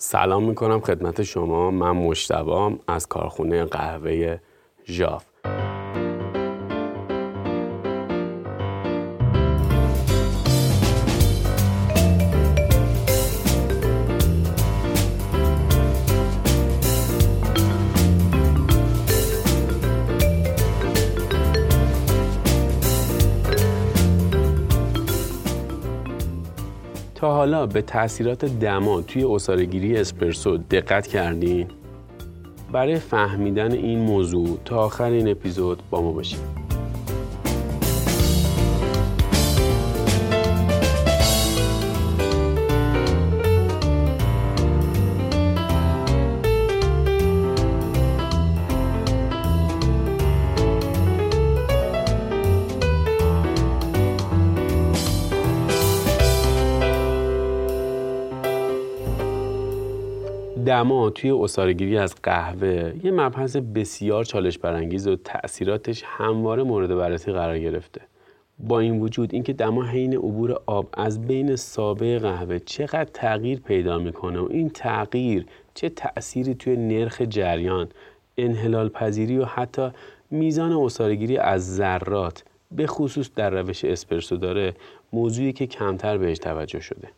سلام می‌کنم خدمت شما. من مشتبام از کارخونه قهوه ژاف. حالا به تاثیرات دما توی اصارگیری اسپرسو دقت کردین؟ برای فهمیدن این موضوع تا آخر این اپیزود با ما باشید. دما توی اصارگیری از قهوه یه مبحث بسیار چالش برانگیز و تأثیراتش همواره مورد بررسی قرار گرفته. با این وجود اینکه دما حین عبور آب از بین سابه قهوه چقدر تغییر پیدا می‌کنه و این تغییر چه تأثیری توی نرخ جریان، انحلال پذیری و حتی میزان اصارگیری از ذرات به خصوص در روش اسپرسو داره موضوعی که کمتر بهش توجه شده.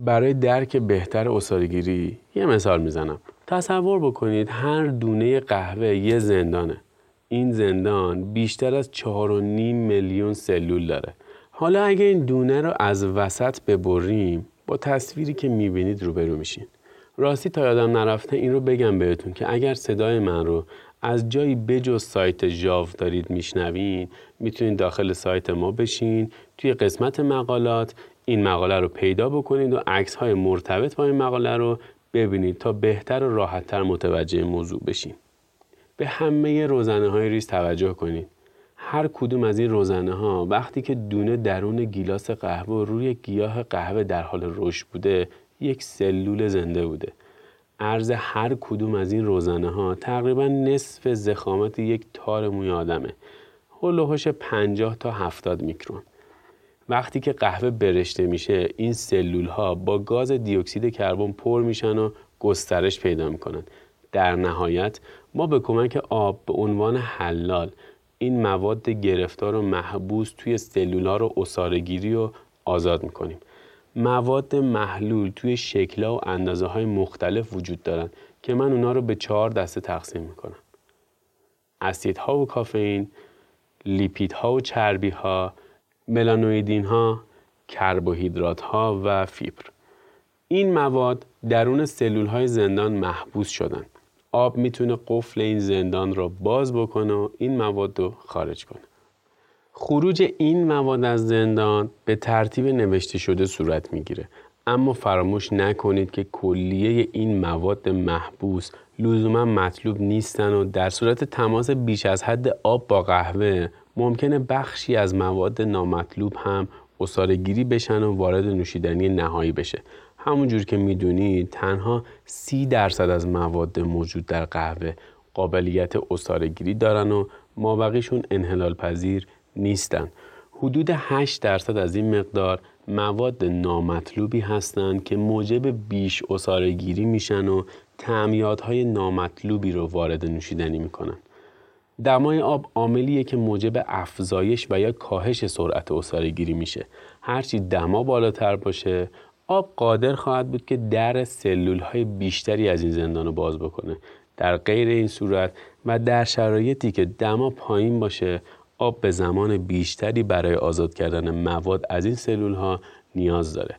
برای درک بهتر اصارگیری یه مثال می‌زنم. تصور بکنید هر دونه قهوه یه زندانه. این زندان بیشتر از 4.5 میلیون سلول داره. حالا اگه این دونه رو از وسط ببریم با تصویری که می‌بینید روبرو میشین. راستی تا یادم نرفته این رو بگم بهتون که اگر صدای من رو از جایی بجز سایت جاو دارید میشنوین می‌تونید داخل سایت ما بشین توی قسمت مقالات این مقاله رو پیدا بکنید و عکس های مرتبط با این مقاله رو ببینید تا بهتر و راحتتر متوجه موضوع بشین. به همه روزنه های ریز توجه کنید. هر کدوم از این روزنه ها وقتی که دونه درون گیلاس قهوه روی گیاه قهوه در حال رشد بوده یک سلول زنده بوده. عرض هر کدوم از این روزنه ها تقریبا نصف زخامت یک تار موی آدمه. هلوهوش 50 تا 70 میکرون. وقتی که قهوه برشته میشه این سلول ها با گاز دیوکسید کربن پر میشن و گسترش پیدا می‌کنن در نهایت ما به کمک آب به عنوان حلال این مواد گرفتار و محبوس توی سلول ها رو اصارگیری و آزاد می‌کنیم مواد محلول توی شکلها و اندازه های مختلف وجود دارن که من اونا رو به چهار دسته تقسیم می‌کنم اسیدها و کافئین لیپیدها و چربی ها ملانویدین ها و فیبر. این مواد درون سلول های زندان محبوس شدن. آب می‌تونه قفل این زندان را باز بکنه و این مواد رو خارج کنه. خروج این مواد از زندان به ترتیب نوشته شده صورت می‌گیره. اما فراموش نکنید که کلیه این مواد محبوس لزوما مطلوب نیستن و در صورت تماس بیش از حد آب با قهوه ممکنه بخشی از مواد نامطلوب هم گیری بشن و وارد نوشیدنی نهایی بشه همونجور که می‌دونید تنها سی درصد از مواد موجود در قهوه قابلیت گیری دارن و مابقیشون انحلال پذیر نیستن. حدود 8 درصد از این مقدار مواد نامطلوبی هستند که موجب بیش گیری میشن و تعمیادهای نامطلوبی رو وارد نوشیدنی می‌کنن. دمای آب عاملیه که موجب افزایش و یا کاهش سرعت گیری میشه. هرچی دما بالاتر باشه آب قادر خواهد بود که در سلول های بیشتری از این زندان رو باز بکنه. در غیر این صورت و در شرایطی که دما پایین باشه آب به زمان بیشتری برای آزاد کردن مواد از این سلول ها نیاز داره.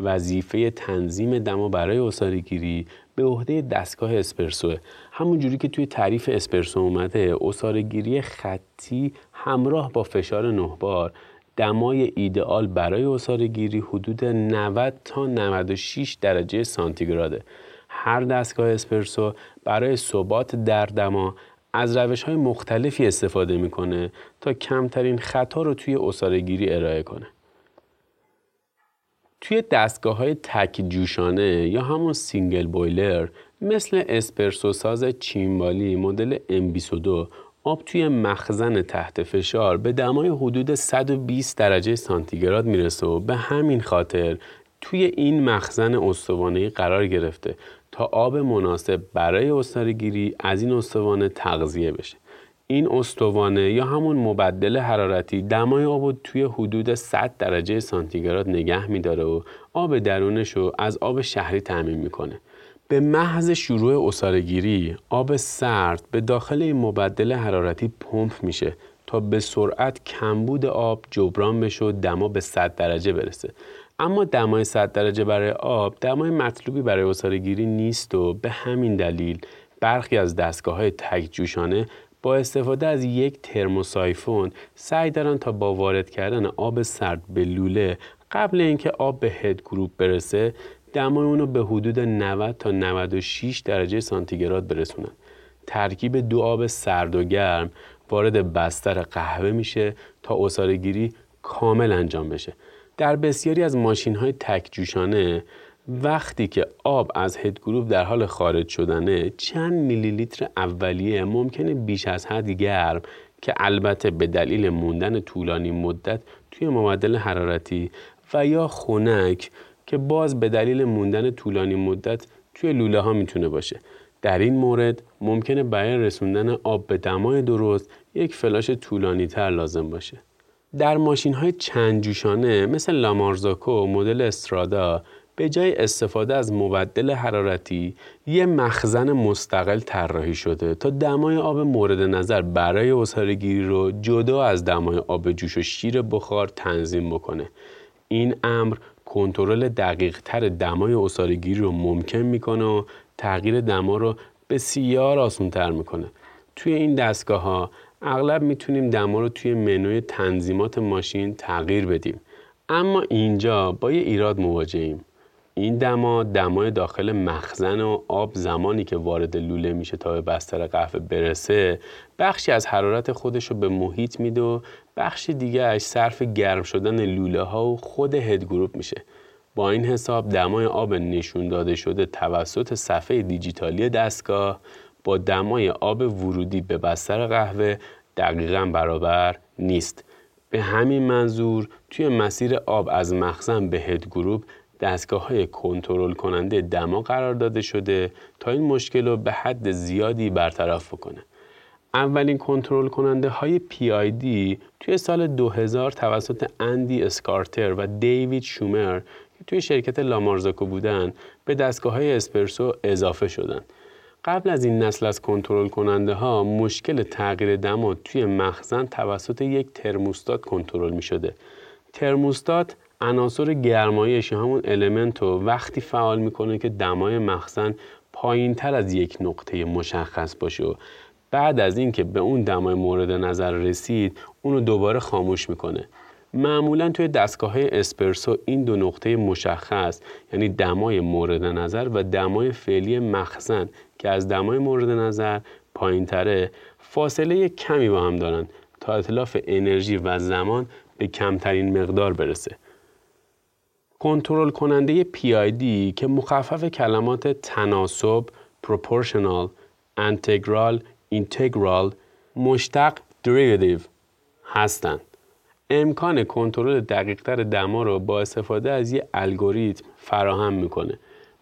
وظیفه تنظیم دما برای گیری به عهده دستگاه اسپرسو. همون جوری که توی تعریف اسپرسو اومده گیری خطی همراه با فشار نه بار دمای ایدئال برای گیری حدود 90 تا 96 درجه سانتیگراده. هر دستگاه اسپرسو برای ثبات در دما از روش های مختلفی استفاده می‌کنه تا کمترین خطا رو توی گیری ارائه کنه. توی دستگاه های تک جوشانه یا همون single boiler مثل اسپرسو ساز Cimbali مدل M22 آب توی مخزن تحت فشار به دمای حدود 120 درجه سانتیگراد می‌رسه و به همین خاطر توی این مخزن استوانه قرار گرفته تا آب مناسب برای عصاره گیری از این استوانه تغذیه بشه. این استوانه یا همون مبدل حرارتی دمای آب رو توی حدود 100 درجه سانتیگراد نگه میداره و آب درونش رو از آب شهری تعمین می‌کنه. به محض شروع اسارگیری آب سرد به داخل این مبدل حرارتی پمپ میشه تا به سرعت کمبود آب جبران بشه و دما به 100 درجه برسه. اما دمای 100 درجه برای آب دمای مطلوبی برای اسارگیری نیست و به همین دلیل برخی از دستگاه های تک جوشانه با استفاده از یک ترموسایفون سعی دارن تا با وارد کردن آب سرد به لوله قبل اینکه آب به هد گروپ برسه دمای اونو به حدود 90 تا 96 درجه سانتیگراد برسونن. ترکیب دو آب سرد و گرم وارد بستر قهوه میشه تا اصارگیری کامل انجام بشه. در بسیاری از ماشین های تک جوشانه وقتی که آب از هد گروپ در حال خارج شدنه چند میلی لیتر اولیه ممکنه بیش از حد گرم که البته به دلیل موندن طولانی مدت توی مبدل حرارتی و یا خنک که باز به دلیل موندن طولانی مدت توی لوله ها می‌تونه باشه. در این مورد ممکنه برای رسوندن آب به دمای درست یک فلاش طولانی تر لازم باشه. در ماشین های چند جوشانه مثل لامارزاکو مدل استرادا به جای استفاده از مبدل حرارتی یه مخزن مستقل طراحی شده تا دمای آب مورد نظر برای اصاره رو جدا از دمای آب جوش و شیر بخار تنظیم بکنه. این امر کنترل دقیق تر دمای اصاره رو ممکن می‌کنه و تغییر دما رو بسیار آسان تر می‌کنه. توی این دستگاه ها اغلب می‌تونیم دما رو توی منوی تنظیمات ماشین تغییر بدیم. اما اینجا با یه ایراد مواجهیم. این دما دمای داخل مخزن و آب زمانی که وارد لوله میشه تا به بستر قهوه برسه بخشی از حرارت خودش رو به محیط میده و بخش دیگه صرف گرم شدن لوله ها و خود هد گروپ میشه. با این حساب دمای آب نشون داده شده توسط صفحه دیجیتالی دستگاه با دمای آب ورودی به بستر قهوه دقیقا برابر نیست به همین منظور توی مسیر آب از مخزن به هد گروپ دستگاه های کنترل کننده دما قرار داده شده تا این مشکل رو به حد زیادی برطرف بکنه. اولین کنترل کننده های PID توی سال 2000 توسط اندی اسکارتر و دیوید شومر که توی شرکت لامارزاکو بودن به دستگاه های اسپرسو اضافه شدن. قبل از این نسل از کنترل کننده ها مشکل تغییر دما توی مخزن توسط یک ترموستات کنترل می شده. ترموستات عناصر گرمایش همون المنت رو وقتی فعال می‌کنه که دمای مخزن پایین تر از یک نقطه مشخص باشه و بعد از اینکه به اون دمای مورد نظر رسید اونو دوباره خاموش می‌کنه معمولا توی دستگاه های اسپرسو این دو نقطه مشخص یعنی دمای مورد نظر و دمای فعلی مخزن که از دمای مورد نظر پایین تره فاصله کمی با هم دارن تا اطلاف انرژی و زمان به کمترین مقدار برسه کنترل کننده PID که مخفف کلمات تناسب، proportional، انتگرال، اینتگرال، مشتق derivative هستند. امکان کنترل دقیقتر دما را با استفاده از یک الگوریتم فراهم می‌کنه.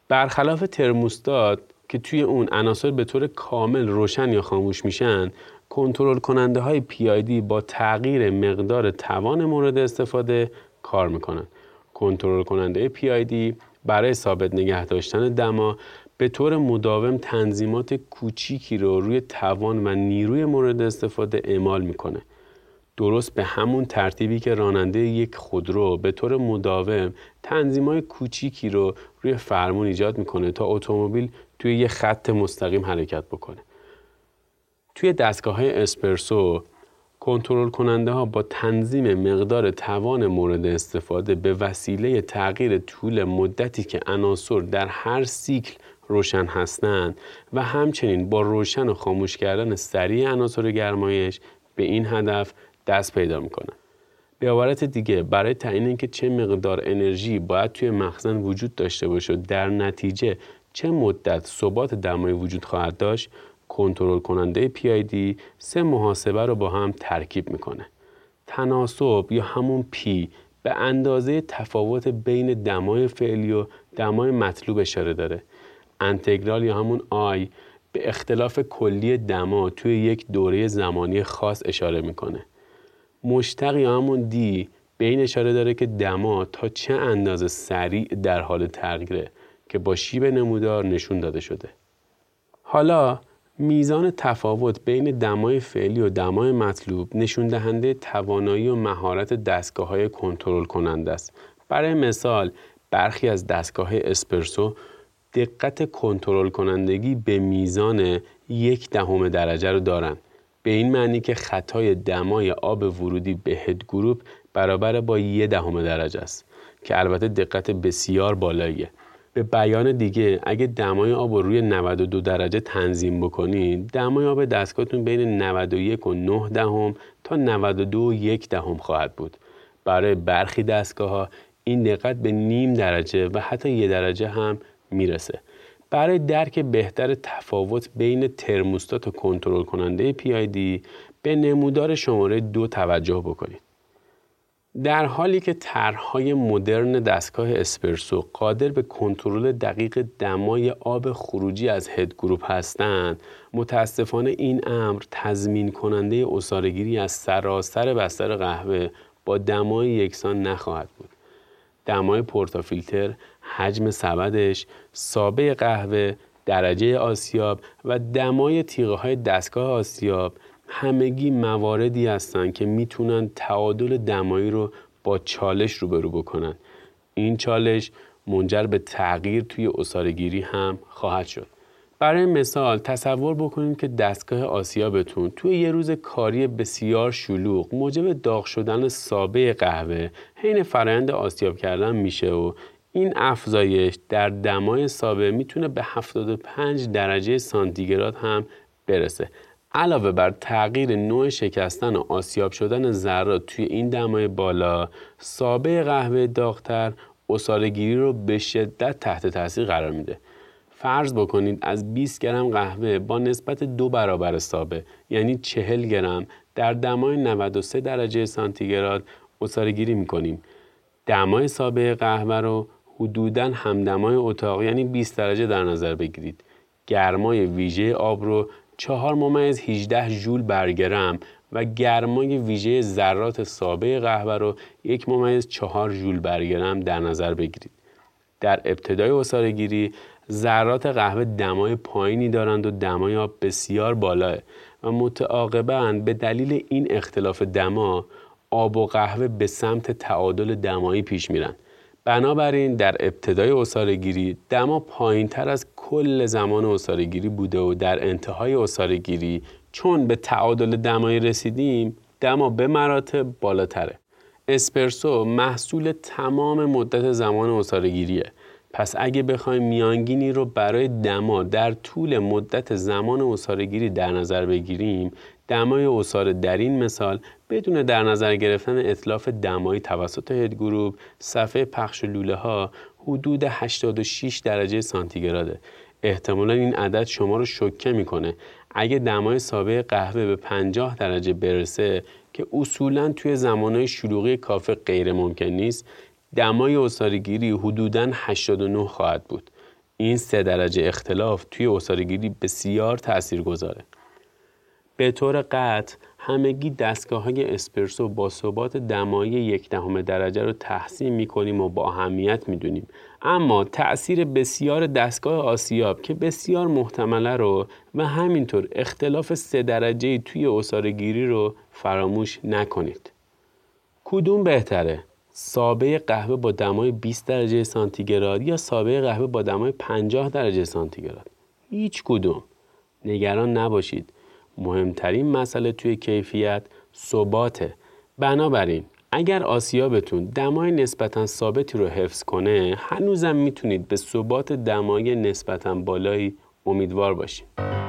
برخلاف ترموستات که توی اون عناصر به طور کامل روشن یا خاموش میشن، کنترل کننده های PID با تغییر مقدار توان مورد استفاده کار می‌کنن. کنترل کننده PID برای ثابت نگه داشتن دما به طور مداوم تنظیمات کوچیکی رو روی توان و نیروی مورد استفاده اعمال می‌کنه. درست به همون ترتیبی که راننده یک خودرو به طور مداوم تنظیمات کوچیکی رو روی فرمون ایجاد می‌کنه تا اتومبیل توی یه خط مستقیم حرکت بکنه. توی دستگاه های اسپرسو کنترل کننده ها با تنظیم مقدار توان مورد استفاده به وسیله تغییر طول مدتی که عناصر در هر سیکل روشن هستند و همچنین با روشن و خاموش کردن سریع عناصر گرمایش به این هدف دست پیدا می‌کنن. به عبارت دیگه برای تعیین اینکه چه مقدار انرژی باید توی مخزن وجود داشته باشه و در نتیجه چه مدت ثبات دمای وجود خواهد داشت کنترل کننده PID سه محاسبه رو با هم ترکیب می‌کنه. تناسب یا همون P به اندازه تفاوت بین دمای فعلی و دمای مطلوب اشاره داره انتگرال یا همون آی به اختلاف کلی دما توی یک دوره زمانی خاص اشاره می‌کنه مشتق یا همون دی به این اشاره داره که دما تا چه اندازه سریع در حال تغییره که با شیب نمودار نشون داده شده حالا میزان تفاوت بین دمای فعلی و دمای مطلوب نشون دهنده توانایی و مهارت دستگاه های کنترل کننده است. برای مثال برخی از دستگاه اسپرسو دقت کنترل کنندگی به میزان یک دهم درجه رو دارند. به این معنی که خطای دمای آب ورودی به هد گروپ برابر با یک دهم درجه است که البته دقت بسیار بالاییه. به بیان دیگه اگه دمای آب رو روی 92 درجه تنظیم بکنید دمای آب دستگاهتون بین 91 و 9 دهم تا 92 و 1 دهم خواهد بود برای برخی دستگاه ها این دقت به نیم درجه و حتی یه درجه هم می‌رسه برای درک بهتر تفاوت بین ترموستات و کنترل کننده PID به نمودار شماره دو توجه بکنید. در حالی که طرحهای مدرن دستگاه اسپرسو قادر به کنترل دقیق دمای آب خروجی از هد گروپ هستند متاسفانه این امر تضمین کننده اصارگیری از سراسر بستر قهوه با دمای یکسان نخواهد بود. دمای پورتافیلتر حجم سبدش سابه قهوه درجه آسیاب و دمای تیغه های دستگاه آسیاب همگی مواردی هستند که می‌تونن تعادل دمایی رو با چالش روبرو بکنن. این چالش منجر به تغییر توی اصارگیری هم خواهد شد. برای مثال تصور بکنید که دستگاه آسیابتون توی یه روز کاری بسیار شلوغ موجب داغ شدن سابه قهوه حین فرایند آسیاب کردن میشه و این افزایش در دمای سابه می‌تونه به 75 درجه سانتیگراد هم برسه. علاوه بر تغییر نوع شکستن و آسیاب شدن ذرات توی این دمای بالا سابه قهوه داغتر اصارگیری رو به شدت تحت تاثیر قرار میده. فرض بکنید از 20 گرم قهوه با نسبت دو برابر سابه یعنی 40 گرم در دمای 93 درجه سانتیگراد اصارگیری می‌کنیم دمای سابه قهوه رو حدوداً همدمای اتاق یعنی 20 درجه در نظر بگیرید گرمای ویژه آب رو 4 ممیز 18 جول برگرم و گرمای ویژه ذرات سابه قهوه رو یک ممیز 4 جول برگرم در نظر بگیرید. در ابتدای اصاره ذرات قهوه دمای پایینی دارند و دمای آب بسیار بالاه و متعاقبا به دلیل این اختلاف دما آب و قهوه به سمت تعادل دمایی پیش میرن بنابراین در ابتدای اصاره دما پایین تر از کل زمان اصارگیری بوده و در انتهای اصارگیری چون به تعادل دمایی رسیدیم دما به مراتب بالاتره. اسپرسو محصول تمام مدت زمان اصارگیریه پس اگه بخوایم میانگینی رو برای دما در طول مدت زمان اصارگیری در نظر بگیریم دمای اصاره در این مثال بدون در نظر گرفتن اطلاف دمایی توسط هد گروپ صفحه پخش لوله ها حدود 86 درجه سانتیگراده. احتمالا این عدد شما رو شوکه می‌کنه. اگه دمای سابق قهوه به 50 درجه برسه که اصولا توی زمانهای شلوغی کافه غیر ممکن نیست دمای اصارگیری حدوداً 89 خواهد بود این سه درجه اختلاف توی اصارگیری بسیار تأثیر گذاره به طور قطع همگی دستگاه های اسپرسو با ثبات دمایی یک دهم درجه رو تحسین می کنیم و با اهمیت می دونیم. اما تأثیر بسیار دستگاه آسیاب که بسیار محتمله رو و همینطور اختلاف سه درجه توی اصارگیری رو فراموش نکنید. کدوم بهتره؟ سابه قهوه با دمای 20 درجه سانتیگراد یا سابه قهوه با دمای 50 درجه سانتیگراد؟ هیچ کدوم. نگران نباشید. مهمترین مسئله توی کیفیت ثباته بنابراین اگر آسیابتون دمای نسبتا ثابتی رو حفظ کنه هنوزم می‌تونید به ثبات دمای نسبتا بالایی امیدوار باشید